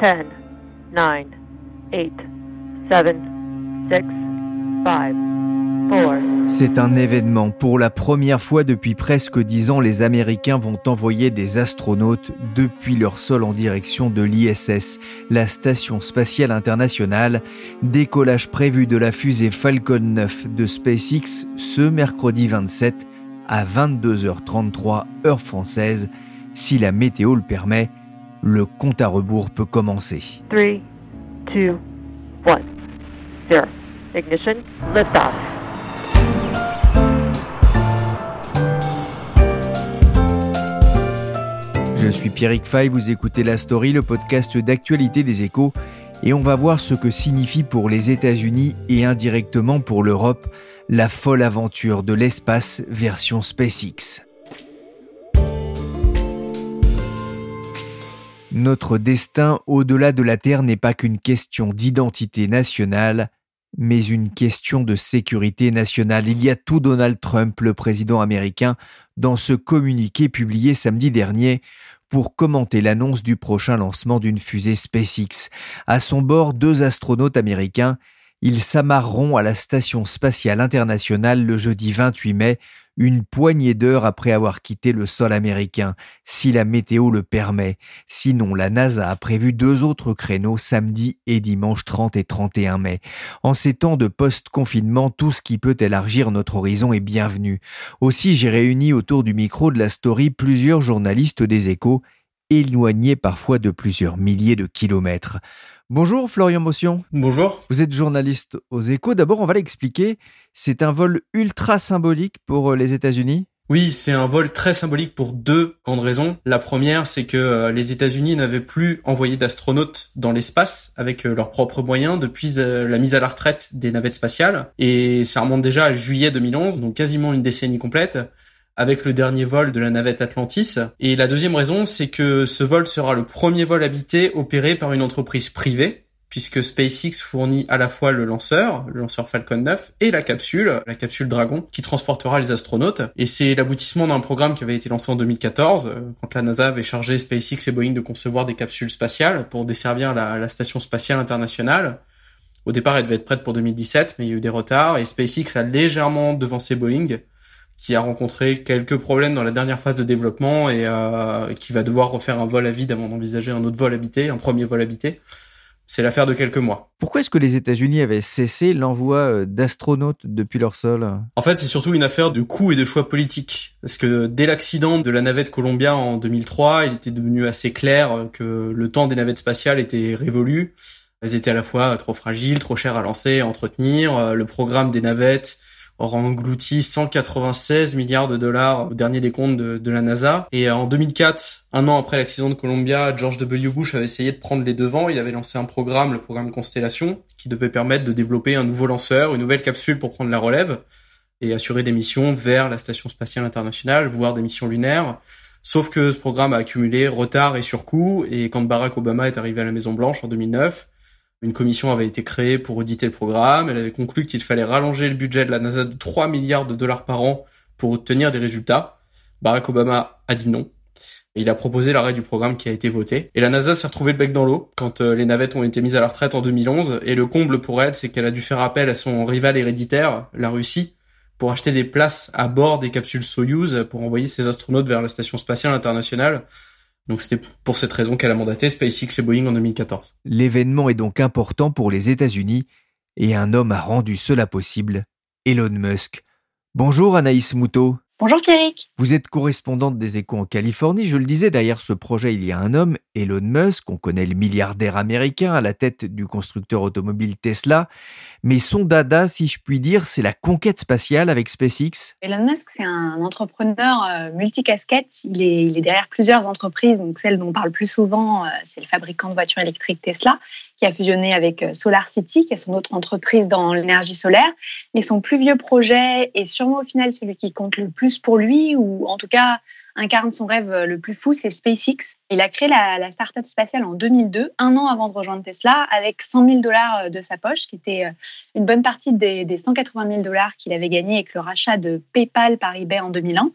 10, 9, 8, 7, 6, 5, 4. C'est un événement. Pour la première fois depuis presque dix ans, les Américains vont envoyer des astronautes depuis leur sol en direction de l'ISS, la Station spatiale internationale. Décollage prévu de la fusée Falcon 9 de SpaceX ce mercredi 27 à 22h33 heure française. Si la météo le permet, le compte à rebours peut commencer. 3, 2, 1, 0. Ignition, liftoff. Je suis Pierrick Fay, vous écoutez La Story, le podcast d'actualité des échos, et on va voir ce que signifie pour les États-Unis et indirectement pour l'Europe la folle aventure de l'espace version SpaceX. Notre destin au-delà de la Terre n'est pas qu'une question d'identité nationale, mais une question de sécurité nationale. Il y a tout Donald Trump, le président américain, dans ce communiqué publié samedi dernier pour commenter l'annonce du prochain lancement d'une fusée SpaceX. À son bord, deux astronautes américains. Ils s'amarreront à la Station spatiale internationale le jeudi 28 mai une poignée d'heures après avoir quitté le sol américain, si la météo le permet. Sinon, la NASA a prévu deux autres créneaux samedi et dimanche 30 et 31 mai. En ces temps de post-confinement, tout ce qui peut élargir notre horizon est bienvenu. Aussi, j'ai réuni autour du micro de la story plusieurs journalistes des échos, éloignés parfois de plusieurs milliers de kilomètres. Bonjour Florian Motion. Bonjour. Vous êtes journaliste aux échos. D'abord, on va l'expliquer. C'est un vol ultra symbolique pour euh, les États-Unis. Oui, c'est un vol très symbolique pour deux grandes raisons. La première, c'est que euh, les États-Unis n'avaient plus envoyé d'astronautes dans l'espace avec euh, leurs propres moyens depuis la mise à la retraite des navettes spatiales. Et ça remonte déjà à juillet 2011, donc quasiment une décennie complète avec le dernier vol de la navette Atlantis. Et la deuxième raison, c'est que ce vol sera le premier vol habité opéré par une entreprise privée, puisque SpaceX fournit à la fois le lanceur, le lanceur Falcon 9, et la capsule, la capsule Dragon, qui transportera les astronautes. Et c'est l'aboutissement d'un programme qui avait été lancé en 2014, euh, quand la NASA avait chargé SpaceX et Boeing de concevoir des capsules spatiales pour desservir la, la station spatiale internationale. Au départ, elle devait être prête pour 2017, mais il y a eu des retards, et SpaceX a légèrement devancé Boeing, qui a rencontré quelques problèmes dans la dernière phase de développement et euh, qui va devoir refaire un vol à vide avant d'envisager un autre vol habité, un premier vol habité. C'est l'affaire de quelques mois. Pourquoi est-ce que les États-Unis avaient cessé l'envoi euh, d'astronautes depuis leur sol? En fait, c'est surtout une affaire de coûts et de choix politiques. Parce que dès l'accident de la navette Columbia en 2003, il était devenu assez clair que le temps des navettes spatiales était révolu. Elles étaient à la fois trop fragiles, trop chères à lancer, à entretenir. Le programme des navettes aura englouti 196 milliards de dollars au dernier décompte de, de la NASA. Et en 2004, un an après l'accident de Columbia, George W. Bush avait essayé de prendre les devants. Il avait lancé un programme, le programme Constellation, qui devait permettre de développer un nouveau lanceur, une nouvelle capsule pour prendre la relève et assurer des missions vers la Station spatiale internationale, voire des missions lunaires. Sauf que ce programme a accumulé retard et surcoût, et quand Barack Obama est arrivé à la Maison Blanche en 2009, une commission avait été créée pour auditer le programme. Elle avait conclu qu'il fallait rallonger le budget de la NASA de 3 milliards de dollars par an pour obtenir des résultats. Barack Obama a dit non. Et il a proposé l'arrêt du programme qui a été voté. Et la NASA s'est retrouvée le bec dans l'eau quand euh, les navettes ont été mises à la retraite en 2011. Et le comble pour elle, c'est qu'elle a dû faire appel à son rival héréditaire, la Russie, pour acheter des places à bord des capsules Soyuz pour envoyer ses astronautes vers la station spatiale internationale. Donc c'était pour cette raison qu'elle a mandaté SpaceX et Boeing en 2014. L'événement est donc important pour les États-Unis et un homme a rendu cela possible, Elon Musk. Bonjour Anaïs Moutot. Bonjour Pierrick. Vous êtes correspondante des échos en Californie. Je le disais, derrière ce projet, il y a un homme, Elon Musk. On connaît le milliardaire américain à la tête du constructeur automobile Tesla. Mais son dada, si je puis dire, c'est la conquête spatiale avec SpaceX. Elon Musk, c'est un entrepreneur euh, multicasquette. Il est, il est derrière plusieurs entreprises. Donc celle dont on parle plus souvent, euh, c'est le fabricant de voitures électriques Tesla qui a fusionné avec euh, Solar City, qui est son autre entreprise dans l'énergie solaire. Mais son plus vieux projet est sûrement au final celui qui compte le plus pour lui, ou en tout cas incarne son rêve le plus fou, c'est SpaceX. Il a créé la, la start-up spatiale en 2002, un an avant de rejoindre Tesla, avec 100 000 dollars de sa poche, qui était euh, une bonne partie des, des 180 000 dollars qu'il avait gagnés avec le rachat de PayPal par eBay en 2001.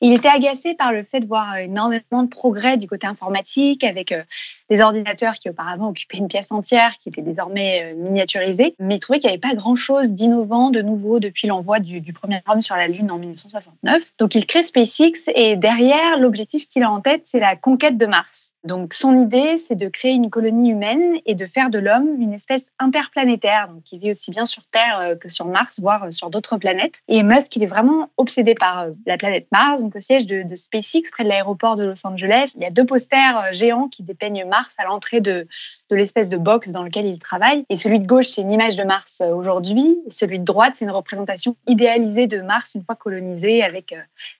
Il était agacé par le fait de voir énormément de progrès du côté informatique, avec euh, des ordinateurs qui auparavant occupaient une pièce entière, qui étaient désormais euh, miniaturisés, mais il trouvait qu'il n'y avait pas grand-chose d'innovant, de nouveau depuis l'envoi du, premier homme sur la Lune en 1969. Donc il crée SpaceX et derrière, l'objectif qu'il a en tête, c'est la conquête de Mars. Donc son idée, c'est de créer une colonie humaine et de faire de l'homme une espèce interplanétaire, donc qui vit aussi bien sur Terre euh, que sur Mars, voire sur d'autres planètes. Et Musk, il est vraiment obsédé par euh, la planète Mars, donc au siège de, SpaceX, près de l'aéroport de Los Angeles. Il y a deux posters géants qui dépeignent Mars à l'entrée de, de l'espèce de box dans lequel il travaille. Et celui de gauche, c'est une image de Mars aujourd'hui. Celui de droite, c'est une représentation idéalisée de Mars une fois colonisé avec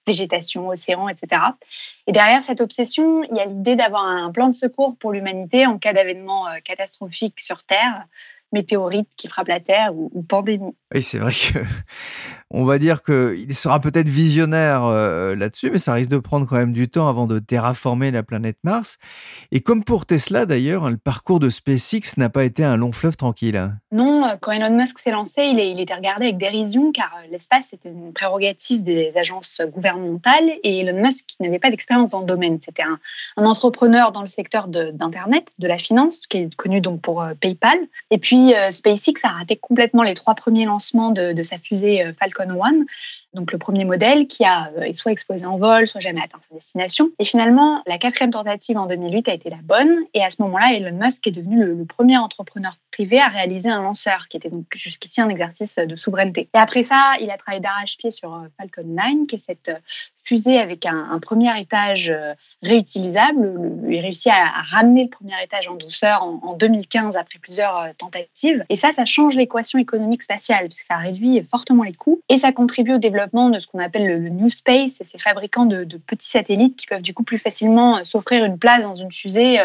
végétation, océan, etc. Et derrière cette obsession, il y a l'idée d'avoir un plan de secours pour l'humanité en cas d'événement catastrophique sur Terre météorite qui frappe la Terre ou, ou pandémie. Oui, c'est vrai que on va dire qu'il sera peut-être visionnaire euh, là-dessus, mais ça risque de prendre quand même du temps avant de terraformer la planète Mars. Et comme pour Tesla d'ailleurs, le parcours de SpaceX n'a pas été un long fleuve tranquille. Non, quand Elon Musk s'est lancé, il, était regardé avec dérision car l'espace c'était une prérogative des agences gouvernementales et Elon Musk n'avait pas d'expérience dans le domaine. C'était un, entrepreneur dans le secteur d'Internet, de, de, la finance, qui est connu donc pour euh, PayPal. Et puis euh, SpaceX a raté complètement les trois premiers lancements de, sa fusée euh, Falcon One, donc le premier modèle qui a soit explosé en vol, soit jamais atteint sa destination. Et finalement, la quatrième tentative en 2008 a été la bonne. Et à ce moment-là, Elon Musk est devenu le, premier entrepreneur privé à réaliser un lanceur, qui était donc jusqu'ici un exercice de souveraineté. Et après ça, il a travaillé d'arrache-pied sur Falcon 9, qui est cette fusée avec un, premier étage réutilisable. Il réussit à, ramener le premier étage en douceur en, en 2015 après plusieurs tentatives. Et ça, ça change l'équation économique spatiale, puisque ça réduit fortement les coûts et ça contribue au développement de ce qu'on appelle le, New Space, et ces fabricants de, petits satellites qui peuvent du coup plus facilement s'offrir une place dans une fusée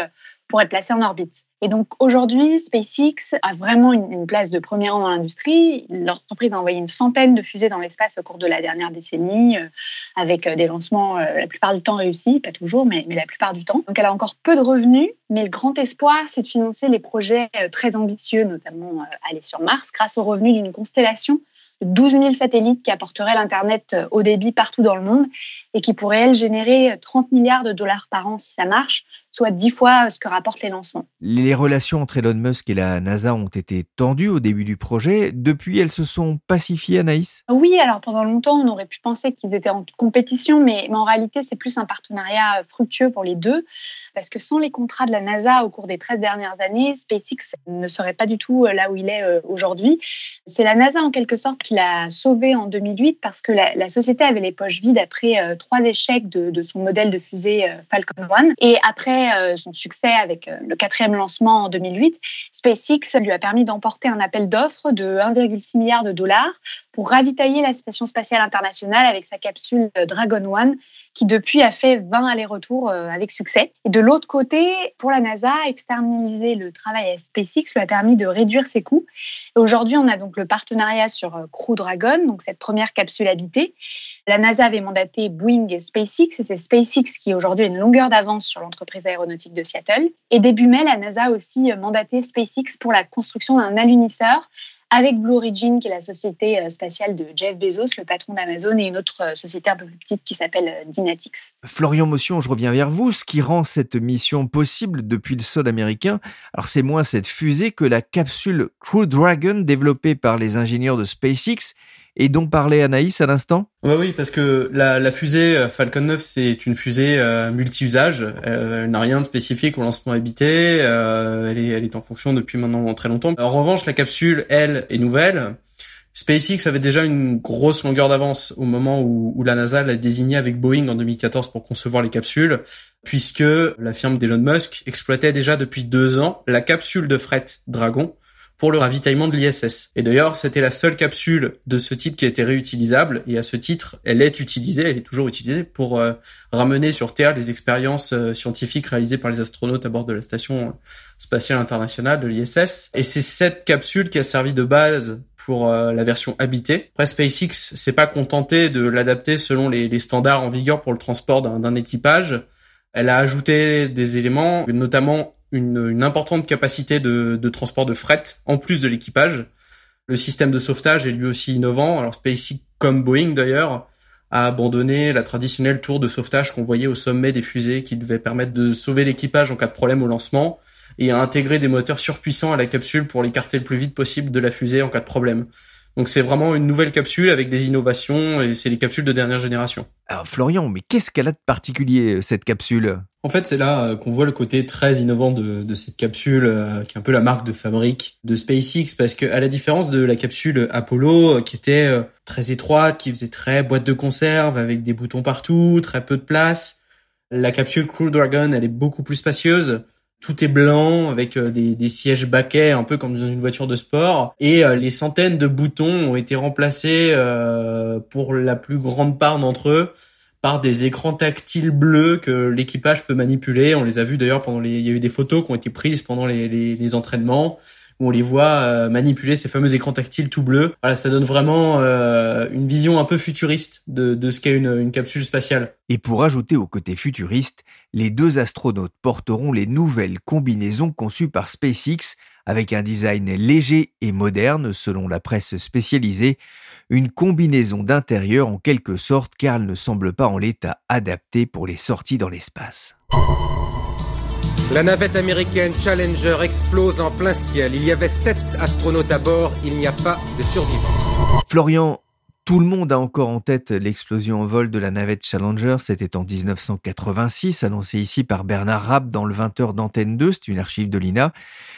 pour être placés en orbite. Et donc aujourd'hui, SpaceX a vraiment une, place de premier rang dans l'industrie. L'entreprise a envoyé une centaine de fusées dans l'espace au cours de la dernière décennie, euh, avec des lancements euh, la plupart du temps réussis, pas toujours, mais, mais, la plupart du temps. Donc elle a encore peu de revenus, mais le grand espoir, c'est de financer les projets euh, très ambitieux, notamment aller sur Mars, grâce aux revenus d'une constellation 12 000 satellites qui apporteraient l'Internet au débit partout dans le monde et qui pourraient, elles, générer 30 milliards de dollars par an si ça marche, soit 10 fois ce que rapportent les lancements. Les relations entre Elon Musk et la NASA ont été tendues au début du projet. Depuis, elles se sont pacifiées, Anaïs? Oui, alors pendant longtemps, on aurait pu penser qu'ils étaient en compétition, mais, mais en réalité, c'est plus un partenariat fructueux pour les deux parce que sans les contrats de la NASA au cours des 13 dernières années, SpaceX ne serait pas du tout là où il est aujourd'hui. C'est la NASA en quelque sorte qui l'a sauvé en 2008 parce que la, la, société avait les poches vides après trois échecs de, de son modèle de fusée Falcon 1 et après son succès avec le quatrième lancement en 2008, SpaceX lui a permis d'emporter un appel d'offres de 1,6 milliard de dollars pour ravitailler la station spatiale internationale avec sa capsule Dragon 1 qui depuis a fait 20 allers-retours avec succès. Et de l'autre côté, pour la NASA, externaliser le travail à SpaceX lui a permis de réduire ses coûts. Et aujourd'hui, on a donc le partenariat sur Crew Dragon, donc cette première capsule habitée. La NASA avait mandaté Boeing et SpaceX, et c'est SpaceX qui aujourd'hui a une longueur d'avance sur l'entreprise aéronautique de Seattle. Et début mai, la NASA a aussi mandaté SpaceX pour la construction d'un alunisseur avec Blue Origin, qui est la société spatiale de Jeff Bezos, le patron d'Amazon, et une autre société un peu plus petite qui s'appelle Dynatics. Florian Motion, je reviens vers vous. Ce qui rend cette mission possible depuis le sol américain, alors c'est moins cette fusée que la capsule Crew Dragon développée par les ingénieurs de SpaceX et dont parlait Anaïs à l'instant Ouais, oui, parce que la, la fusée euh, Falcon 9, c'est une fusée euh, multi-usage. Euh, elle n'a rien de spécifique au lancement habité. Euh, elle, est, elle est en fonction depuis maintenant très longtemps. En revanche, la capsule, elle, est nouvelle. SpaceX avait déjà une grosse longueur d'avance au moment où, où la NASA l'a désigné avec Boeing en 2014 pour concevoir les capsules, puisque la firme d'Elon Musk exploitait déjà depuis deux ans la capsule de fret Dragon, pour le ravitaillement de l'ISS. Et d'ailleurs, c'était la seule capsule de ce type qui était réutilisable, et à ce titre, elle est utilisée, elle est toujours utilisée pour euh, ramener sur Terre les expériences euh, scientifiques réalisées par les astronautes à bord de la station spatiale internationale de l'ISS. Et c'est cette capsule qui a servi de base pour euh, la version habitée. Après, SpaceX s'est pas contenté de l'adapter selon les, les, standards en vigueur pour le transport d'un équipage. Elle a ajouté des éléments, notamment une, une importante capacité de, de, transport de fret en plus de l'équipage. Le système de sauvetage est lui aussi innovant. Alors SpaceX comme Boeing d'ailleurs a abandonné la traditionnelle tour de sauvetage qu'on voyait au sommet des fusées qui devait permettre de sauver l'équipage en cas de problème au lancement et a intégré des moteurs surpuissants à la capsule pour l'écarter le plus vite possible de la fusée en cas de problème. Donc c'est vraiment une nouvelle capsule avec des innovations et c'est les capsules de dernière génération. Alors Florian, mais qu'est-ce qu'elle a de particulier cette capsule? En fait, c'est là euh, qu'on voit le côté très innovant de, de, cette capsule, euh, qui est un peu la marque de fabrique de SpaceX, parce que à la différence de la capsule Apollo, euh, qui était très étroite, qui faisait très boîte de conserve avec des boutons partout, très peu de place, la capsule Crew Dragon, elle est beaucoup plus spacieuse tout est blanc avec euh, des, sièges baquets un peu comme dans une voiture de sport et euh, les centaines de boutons ont été remplacés euh, pour la plus grande part d'entre eux par des écrans tactiles bleus que l'équipage peut manipuler. On les a vus d'ailleurs pendant il y a eu des photos qui ont été prises pendant les entraînements où on les voit euh, manipuler ces fameux écrans tactiles tout bleus. Voilà, ça donne vraiment euh, une vision un peu futuriste de, ce qu'est une, une capsule spatiale. Et pour ajouter au côté futuriste, les deux astronautes porteront les nouvelles combinaisons conçues par SpaceX avec un design léger et moderne selon la presse spécialisée, une combinaison d'intérieur en quelque sorte car elle ne semble pas en l'état adapté pour les sorties dans l'espace. La navette américaine Challenger explose en plein ciel. Il y avait sept astronautes à bord. Il n'y a pas de survivants. Florian, tout le monde a encore en tête l'explosion en vol de la navette Challenger. C'était en 1986, annoncé ici par Bernard Rapp dans le 20h d'Antenne 2. C'est une archive de l'INA.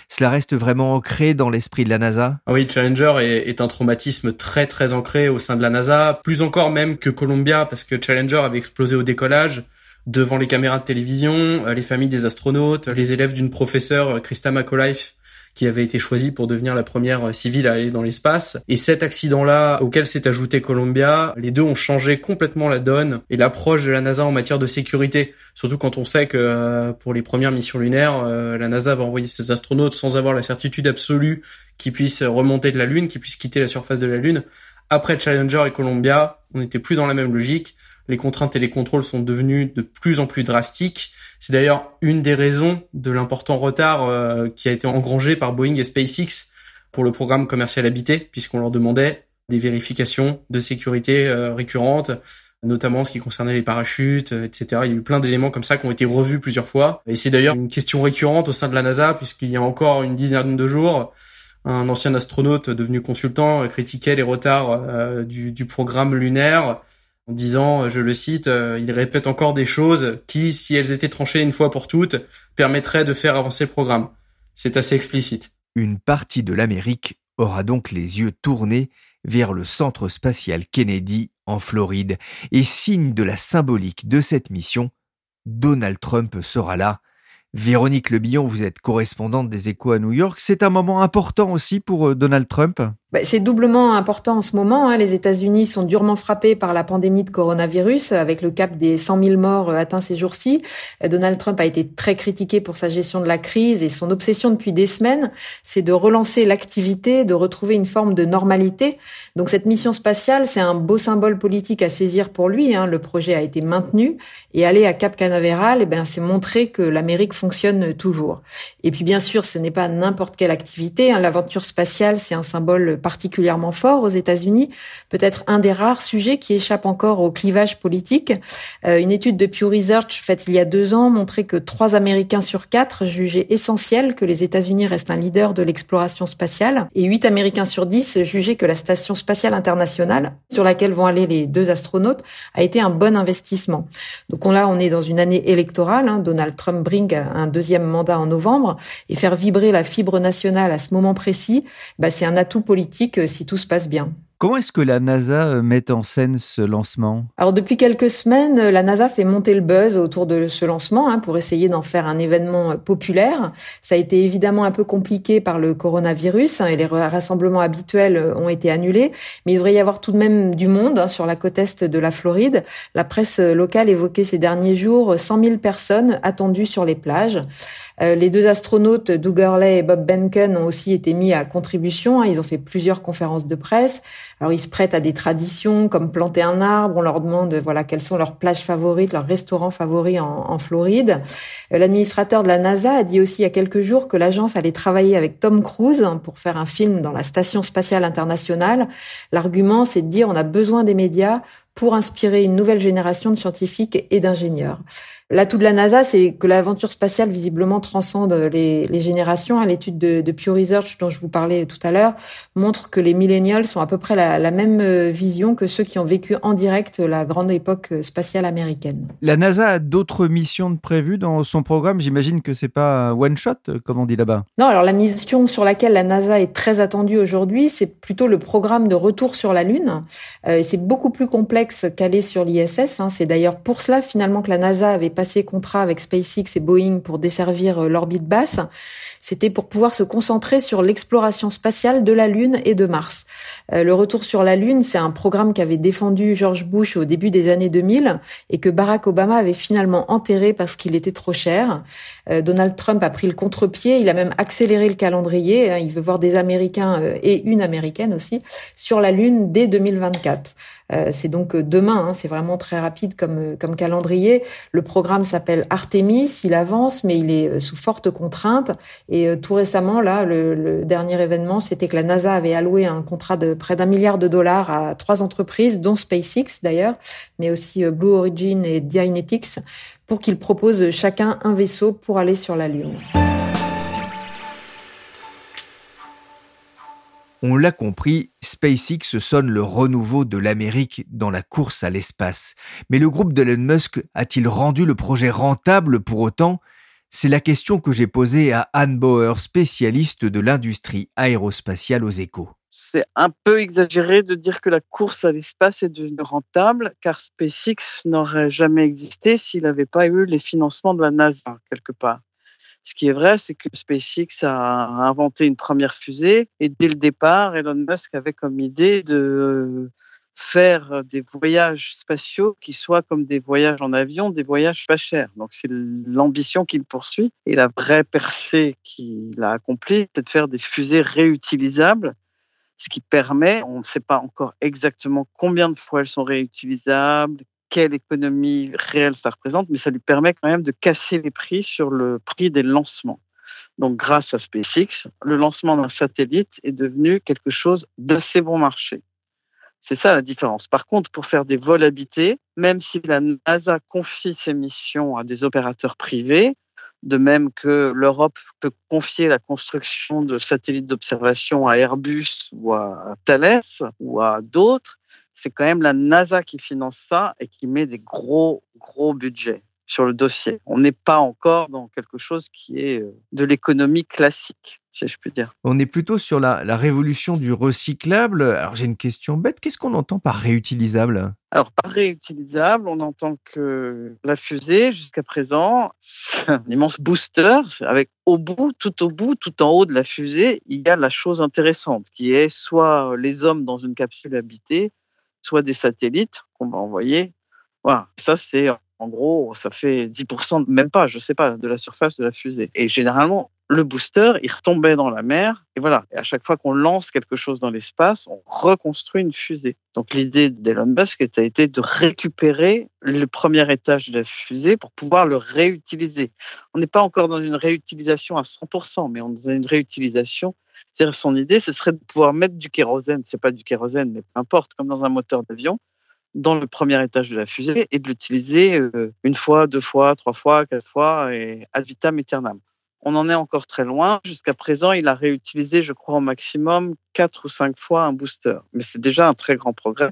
Cela reste vraiment ancré dans l'esprit de la NASA? Ah Oui, Challenger est, est, un traumatisme très très ancré au sein de la NASA. Plus encore même que Columbia, parce que Challenger avait explosé au décollage devant les caméras de télévision, euh, les familles des astronautes, les élèves d'une professeure, euh, Christa McAuliffe, qui avait été choisie pour devenir la première euh, civile à aller dans l'espace. Et cet accident-là, auquel s'est ajouté Columbia, les deux ont changé complètement la donne et l'approche de la NASA en matière de sécurité. Surtout quand on sait que pour les premières missions lunaires, la NASA va envoyer ses astronautes sans avoir la certitude absolue qu'ils puissent remonter de la Lune, qu'ils puissent quitter la surface de la Lune. Après Challenger et Columbia, on n'était plus dans la même logique les contraintes et les contrôles sont devenus de plus en plus drastiques. C'est d'ailleurs une des raisons de l'important retard euh, qui a été engrangé par Boeing et SpaceX pour le programme commercial habité, puisqu'on leur demandait des vérifications de sécurité euh, récurrentes, notamment ce qui concernait les parachutes, euh, etc. Il y a eu plein d'éléments comme ça qui ont été revus plusieurs fois. Et c'est d'ailleurs une question récurrente au sein de la NASA, puisqu'il y a encore une dizaine de jours, un ancien astronaute devenu consultant critiquait les retards du programme lunaire en disant, euh, je le cite, euh, il répète encore des choses qui, si elles étaient tranchées une fois pour toutes, permettraient de faire avancer le programme. C'est assez explicite. Une partie de l'Amérique aura donc les yeux tournés vers le centre spatial Kennedy en Floride, et signe de la symbolique de cette mission, Donald Trump sera là. Véronique Lebillon, vous êtes correspondante des échos à New York. C'est un moment important aussi pour euh, Donald Trump? Bah, c'est doublement important en ce moment. Hein. Les États-Unis sont durement frappés par la pandémie de coronavirus, avec le cap des 100 000 morts euh, atteints ces jours-ci. Euh, Donald Trump a été très critiqué pour sa gestion de la crise et son obsession depuis des semaines, c'est de relancer l'activité, de retrouver une forme de normalité. Donc cette mission spatiale, c'est un beau symbole politique à saisir pour lui. Hein. Le projet a été maintenu et aller à Cap Canaveral, eh ben, c'est montrer que l'Amérique fonctionne toujours. Et puis bien sûr, ce n'est pas n'importe quelle activité. Hein. L'aventure spatiale, c'est un symbole particulièrement forts aux États-Unis, peut-être un des rares sujets qui échappe encore au clivage politique. Euh, une étude de Pew Research faite il y a deux ans montrait que trois Américains sur quatre jugeaient essentiel que les États-Unis restent un leader de l'exploration spatiale et huit Américains sur dix jugeaient que la station spatiale internationale, sur laquelle vont aller les deux astronautes, a été un bon investissement. Donc là, on est dans une année électorale. Hein. Donald Trump brinque un deuxième mandat en novembre et faire vibrer la fibre nationale à ce moment précis, bah, c'est un atout politique euh, si tout se passe bien. Comment est-ce que la NASA euh, met en scène ce lancement? Alors depuis quelques semaines, la NASA fait monter le buzz autour de ce lancement hein, pour essayer d'en faire un événement euh, populaire. Ça a été évidemment un peu compliqué par le coronavirus hein, et les rassemblements habituels euh, ont été annulés, mais il devrait y avoir tout de même du monde hein, sur la côte est de la Floride. La presse locale évoquait ces derniers jours 100 000 personnes attendues sur les plages. les deux astronautes, Doug Hurley et Bob Behnken, ont aussi été mis à contribution. Ils ont fait plusieurs conférences de presse. Alors ils se prêtent à des traditions comme planter un arbre. On leur demande voilà quelles sont leurs plages favorites, leurs restaurants favoris en, Floride. Euh, l'administrateur de la NASA a dit aussi il y a quelques jours que l'agence allait travailler avec Tom Cruise pour faire un film dans la station spatiale internationale. L'argument c'est de dire on a besoin des médias pour inspirer une nouvelle génération de scientifiques et d'ingénieurs. L'atout de la NASA, c'est que l'aventure spatiale visiblement transcende les, les générations. L'étude de, de, Pew Research dont je vous parlais tout à l'heure montre que les millennials sont à peu près la, la, même euh, vision que ceux qui ont vécu en direct la grande époque spatiale américaine. La NASA a d'autres missions de prévues dans son programme? J'imagine que c'est pas one shot, comme on dit là-bas. Non, alors la mission sur laquelle la NASA est très attendue aujourd'hui, c'est plutôt le programme de retour sur la Lune. Euh, c'est beaucoup plus complexe qu'aller sur l'ISS. Hein. C'est d'ailleurs pour cela finalement que la NASA avait passé contrat avec SpaceX et Boeing pour desservir euh, l'orbite basse. C'était pour pouvoir se concentrer sur l'exploration spatiale de la Lune et de Mars. Euh, le retour sur la Lune, c'est un programme qu'avait défendu George Bush au début des années 2000 et que Barack Obama avait finalement enterré parce qu'il était trop cher. Euh, Donald Trump a pris le contre-pied, il a même accéléré le calendrier. Hein. Il veut voir des Américains et une Américaine aussi sur la Lune dès 2024. Euh, c'est donc demain, hein, c'est vraiment très rapide comme, comme calendrier. Le programme s'appelle Artemis, il avance, mais il est euh, sous forte contrainte. Et euh, tout récemment, là, le, le dernier événement, c'était que la NASA avait alloué un contrat de près d'un milliard de dollars à trois entreprises, dont SpaceX d'ailleurs, mais aussi Blue Origin et Dynetics, pour qu'ils proposent chacun un vaisseau pour aller sur la Lune. On l'a compris, SpaceX sonne le renouveau de l'Amérique dans la course à l'espace. Mais le groupe d'Elon Musk a-t-il rendu le projet rentable pour autant? C'est la question que j'ai posée à Anne Bauer, spécialiste de l'industrie aérospatiale aux échos. C'est un peu exagéré de dire que la course à l'espace est devenue rentable, car SpaceX n'aurait jamais existé s'il n'avait pas eu les financements de la NASA, quelque part. Ce qui est vrai, c'est que SpaceX a inventé une première fusée et dès le départ, Elon Musk avait comme idée de faire des voyages spatiaux qui soient comme des voyages en avion, des voyages pas chers. Donc c'est l'ambition qu'il poursuit et la vraie percée qu'il a accomplie, c'est de faire des fusées réutilisables, ce qui permet, on ne sait pas encore exactement combien de fois elles sont réutilisables, quelle économie réelle ça représente, mais ça lui permet quand même de casser les prix sur le prix des lancements. Donc, grâce à SpaceX, le lancement d'un satellite est devenu quelque chose d'assez bon marché. C'est ça la différence. Par contre, pour faire des vols habités, même si la NASA confie ses missions à des opérateurs privés, de même que l'Europe peut confier la construction de satellites d'observation à Airbus ou à Thales ou à d'autres, c'est quand même la NASA qui finance ça et qui met des gros, gros budgets sur le dossier. On n'est pas encore dans quelque chose qui est euh, de l'économie classique, si je puis dire. On est plutôt sur la, la révolution du recyclable. Alors j'ai une question bête, qu'est-ce qu'on entend par réutilisable? Alors par réutilisable, on entend que la fusée, jusqu'à présent, c'est un immense booster avec au bout, tout au bout, tout en haut de la fusée, il y a la chose intéressante qui est soit les hommes dans une capsule habitée, soit des satellites qu'on va envoyer. Voilà, ça c'est en gros, ça fait 10%, même pas, je sais pas, de la surface de la fusée. Et généralement, le booster, il retombait dans la mer. Et voilà. Et à chaque fois qu'on lance quelque chose dans l'espace, on reconstruit une fusée. Donc l'idée d'Elon Musk a été de récupérer le premier étage de la fusée pour pouvoir le réutiliser. On n'est pas encore dans une réutilisation à 100%, mais on est dans une réutilisation. C'est-à-dire son idée, ce serait de pouvoir mettre du kérosène, c'est pas du kérosène, mais peu importe, comme dans un moteur d'avion, dans le premier étage de la fusée et de l'utiliser euh, une fois, deux fois, trois fois, quatre fois et ad vitam aeternam. On en est encore très loin. Jusqu'à présent, il a réutilisé, je crois, au maximum quatre ou cinq fois un booster. Mais c'est déjà un très grand progrès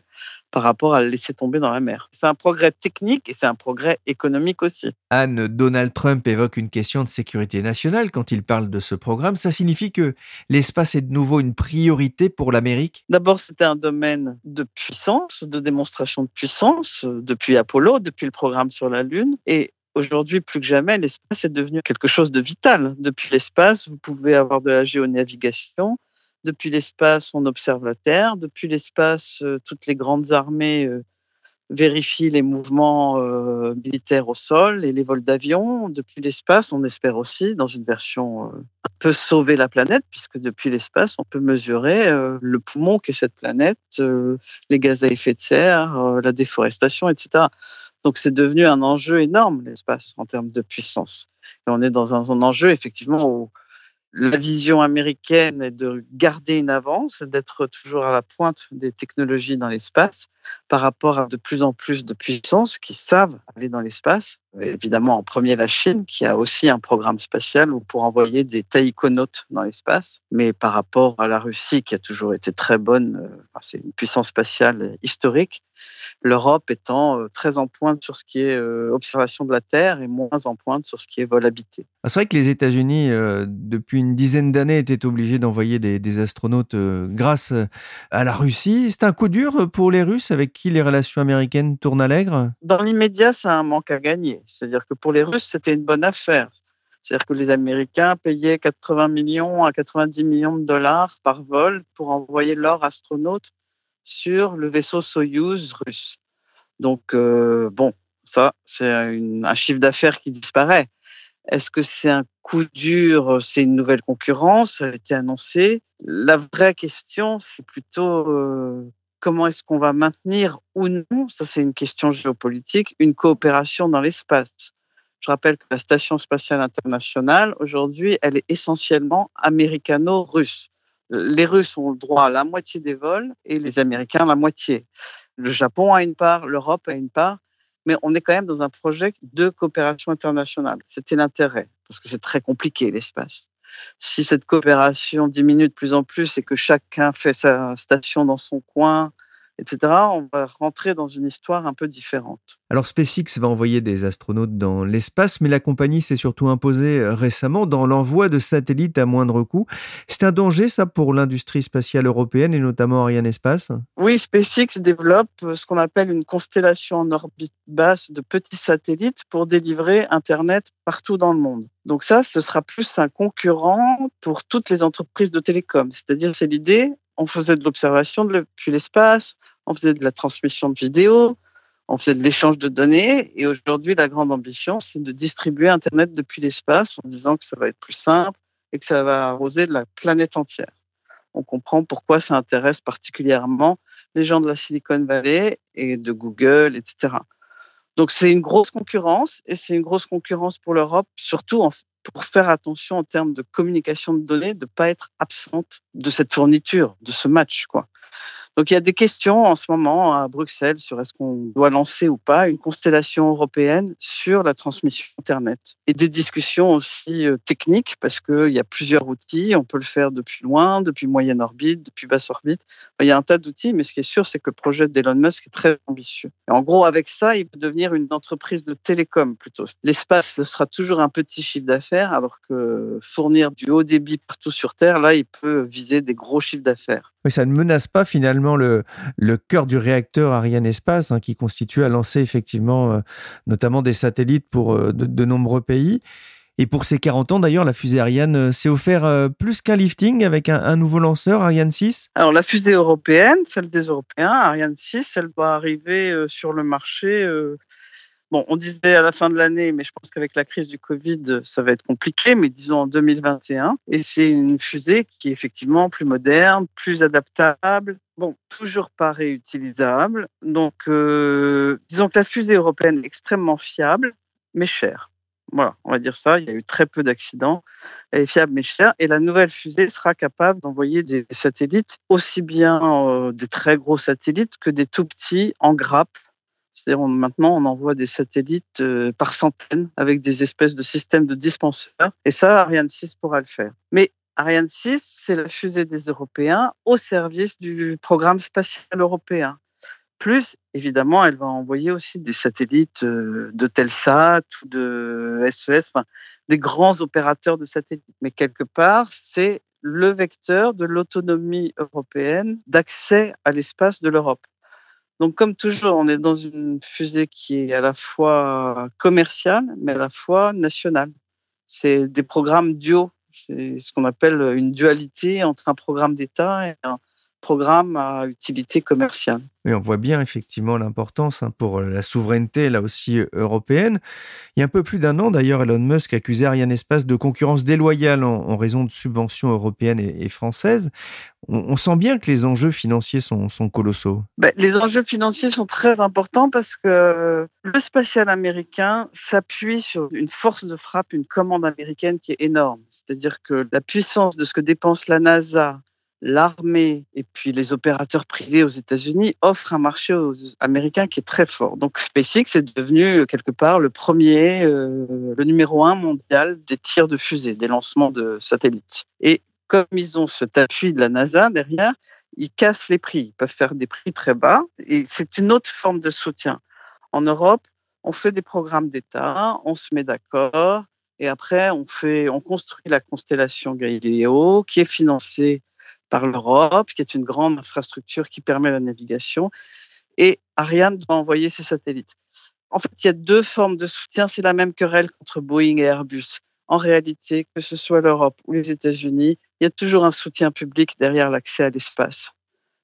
par rapport à le laisser tomber dans la mer. C'est un progrès technique et c'est un progrès économique aussi. Anne, Donald Trump évoque une question de sécurité nationale quand il parle de ce programme. Ça signifie que l'espace est de nouveau une priorité pour l'Amérique? D'abord, c'était un domaine de puissance, de démonstration de puissance, euh, depuis Apollo, depuis le programme sur la Lune. Et Aujourd'hui, plus que jamais, l'espace est devenu quelque chose de vital. Depuis l'espace, vous pouvez avoir de la géonavigation. Depuis l'espace, on observe la Terre. Depuis l'espace, euh, toutes les grandes armées euh, vérifient les mouvements euh, militaires au sol et les vols d'avions. Depuis l'espace, on espère aussi, dans une version un peu sauver la planète, puisque depuis l'espace, on peut mesurer le poumon qu'est cette planète, les gaz à effet de serre, la déforestation, etc. Donc c'est devenu un enjeu énorme, l'espace, en termes de puissance. Et on est dans un, enjeu, effectivement, où la vision américaine est de garder une avance, d'être toujours à la pointe des technologies dans l'espace par rapport à de plus en plus de puissances qui savent aller dans l'espace. Évidemment, en premier, la Chine, qui a aussi un programme spatial pour envoyer des taïkonautes dans l'espace. Mais par rapport à la Russie, qui a toujours été très bonne, euh, c'est une puissance spatiale historique, l'Europe étant euh, très en pointe sur ce qui est euh, observation de la Terre et moins en pointe sur ce qui est vol habité. Ah, c'est vrai que les États-Unis, euh, depuis une dizaine d'années, étaient obligés d'envoyer des, astronautes grâce à la Russie. C'est un coup dur pour les Russes avec qui les relations américaines tournent à l'aigre Dans l'immédiat, c'est un manque à gagner. C'est-à-dire que pour les Russes, c'était une bonne affaire. C'est-à-dire que les Américains payaient 80 millions à 90 millions de dollars par vol pour envoyer leurs astronautes sur le vaisseau Soyouz russe. Donc, euh, bon, ça, c'est un chiffre d'affaires qui disparaît. Est-ce que c'est un coup dur? C'est une nouvelle concurrence Ça a été annoncé. La vraie question, c'est plutôt euh, comment est-ce qu'on va maintenir ou non, ça c'est une question géopolitique, une coopération dans l'espace. Je rappelle que la Station spatiale internationale, aujourd'hui, elle est essentiellement américano-russe les Russes ont le droit à la moitié des vols et les Américains la moitié. Le Japon a une part, l'Europe a une part, mais on est quand même dans un projet de coopération internationale. C'était l'intérêt, parce que c'est très compliqué l'espace. Si cette coopération diminue de plus en plus et que chacun fait sa station dans son coin, etc., on va rentrer dans une histoire un peu différente. Alors SpaceX va envoyer des astronautes dans l'espace, mais la compagnie s'est surtout imposée euh, récemment dans l'envoi de satellites à moindre coût. C'est un danger, ça, pour l'industrie spatiale européenne et notamment Ariane Espace Oui, SpaceX développe euh, ce qu'on appelle une constellation en orbite basse de petits satellites pour délivrer Internet partout dans le monde. Donc ça, ce sera plus un concurrent pour toutes les entreprises de télécom. C'est-à-dire, c'est l'idée, on faisait de l'observation depuis l'espace, on faisait de la transmission de vidéos, on faisait de l'échange de données. Et aujourd'hui, la grande ambition, c'est de distribuer Internet depuis l'espace en disant que ça va être plus simple et que ça va arroser la planète entière. On comprend pourquoi ça intéresse particulièrement les gens de la Silicon Valley et de Google, etc. Donc c'est une grosse concurrence et c'est une grosse concurrence pour l'Europe, surtout pour faire attention en termes de communication de données, de ne pas être absente de cette fourniture, de ce match. Donc il y a des questions en ce moment à Bruxelles sur est-ce qu'on doit lancer ou pas une constellation européenne sur la transmission Internet. Et des discussions aussi euh, techniques parce qu'il y a plusieurs outils. On peut le faire depuis loin, depuis moyenne orbite, depuis basse orbite. Il y a un tas d'outils, mais ce qui est sûr, c'est que le projet d'Elon Musk est très ambitieux. Et en gros, avec ça, il peut devenir une entreprise de télécom plutôt. L'espace, ce sera toujours un petit chiffre d'affaires, alors que fournir du haut débit partout sur Terre, là, il peut viser des gros chiffres d'affaires. Oui, ça ne menace pas finalement le, cœur du réacteur Ariane Espace, hein, qui constitue à lancer effectivement euh, notamment des satellites pour euh, de, nombreux pays. Et pour ces 40 ans, d'ailleurs, la fusée Ariane euh, s'est offert plus qu'un lifting avec un, nouveau lanceur, Ariane 6. Alors la fusée européenne, celle des Européens, Ariane 6, elle va arriver sur le marché Bon, on disait à la fin de l'année, mais je pense qu'avec la crise du Covid, ça va être compliqué, mais disons en 2021. Et c'est une fusée qui est effectivement plus moderne, plus adaptable. Bon, toujours pas réutilisable. Donc, euh, disons que la fusée européenne est extrêmement fiable, mais chère. Voilà, on va dire ça. Il y a eu très peu d'accidents. Elle est fiable mais chère. Et la nouvelle fusée sera capable d'envoyer des satellites, aussi bien euh, des très gros satellites que des tout petits en grappe c'est-à-dire maintenant, on envoie des satellites euh, par centaines avec des espèces de systèmes de dispenseurs. Et ça, Ariane 6 pourra le faire. Mais Ariane 6, c'est la fusée des Européens au service du programme spatial européen. Plus, évidemment, elle va envoyer aussi des satellites euh, de Telsat ou de SES, enfin, des grands opérateurs de satellites. Mais quelque part, c'est le vecteur de l'autonomie européenne d'accès à l'espace de l'Europe. Donc, comme toujours, on est dans une fusée qui est à la fois commerciale, mais à la fois nationale. C'est des programmes duo. C'est ce qu'on appelle une dualité entre un programme d'État et un programme à utilité commerciale. Oui, on voit bien effectivement l'importance hein, pour la souveraineté, là aussi euh, européenne. Il y a un peu plus d'un an, d'ailleurs, Elon Musk accusait Ariane Espace de concurrence déloyale en, raison de subventions européennes et, françaises. On, sent bien que les enjeux financiers sont, colossaux. Ben, les enjeux financiers sont très importants parce que le spatial américain s'appuie sur une force de frappe, une commande américaine qui est énorme. C'est-à-dire que la puissance de ce que dépense la NASA l'armée et puis les opérateurs privés aux États-Unis offrent un marché aux Américains qui est très fort. Donc SpaceX est devenu quelque part le premier, euh, le numéro un mondial des tirs de fusées, des lancements de satellites. Et comme ils ont cet appui de la NASA derrière, ils cassent les prix. Ils peuvent faire des prix très bas et c'est une autre forme de soutien. En Europe, on fait des programmes d'État, on se met d'accord et après on fait, on construit la constellation Galileo qui est financée par l'Europe, qui est une grande infrastructure qui permet la navigation. Et Ariane doit envoyer ses satellites. En fait, il y a deux formes de soutien. C'est la même querelle contre Boeing et Airbus. En réalité, que ce soit l'Europe ou les États-Unis, il y a toujours un soutien public derrière l'accès à l'espace.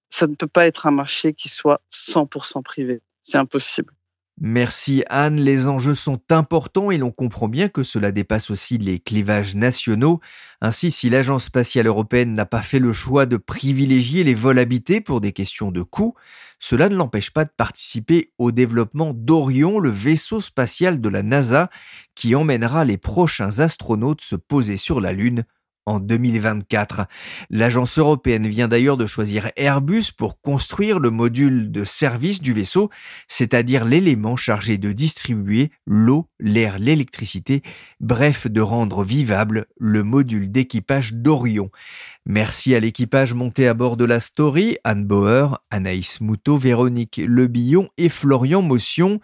Ça ne peut pas être un marché qui soit 100% privé. C'est impossible. Merci Anne, les enjeux sont importants et l'on comprend bien que cela dépasse aussi les clivages nationaux. Ainsi, si l'Agence spatiale européenne n'a pas fait le choix de privilégier les vols habités pour des questions de coût, cela ne l'empêche pas de participer au développement d'Orion, le vaisseau spatial de la NASA, qui emmènera les prochains astronautes se poser sur la Lune en 2024. L'agence européenne vient d'ailleurs de choisir Airbus pour construire le module de service du vaisseau, c'est-à-dire l'élément chargé de distribuer l'eau, l'air, l'électricité, bref de rendre vivable le module d'équipage d'Orion. Merci à l'équipage monté à bord de la Story, Anne Bauer, Anaïs Moutot, Véronique Lebillon et Florian Motion.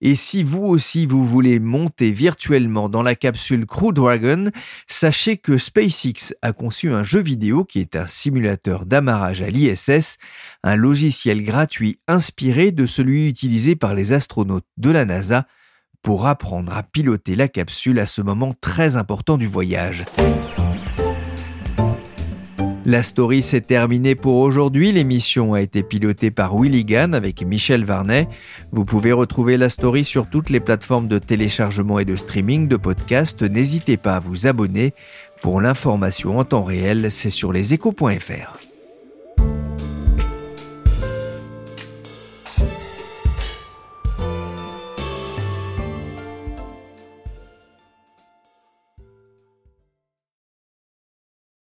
Et si vous aussi vous voulez monter virtuellement dans la capsule Crew Dragon, sachez que SpaceX a conçu un jeu vidéo qui est un simulateur d'amarrage à l'ISS, un logiciel gratuit inspiré de celui utilisé par les astronautes de la NASA pour apprendre à piloter la capsule à ce moment très important du voyage. La story s'est terminée pour aujourd'hui. L'émission a été pilotée par Willy Gann avec Michel Varnet. Vous pouvez retrouver la story sur toutes les plateformes de téléchargement et de streaming de podcasts. N'hésitez pas à vous abonner. Pour l'information en temps réel, c'est sur leséchos.fr.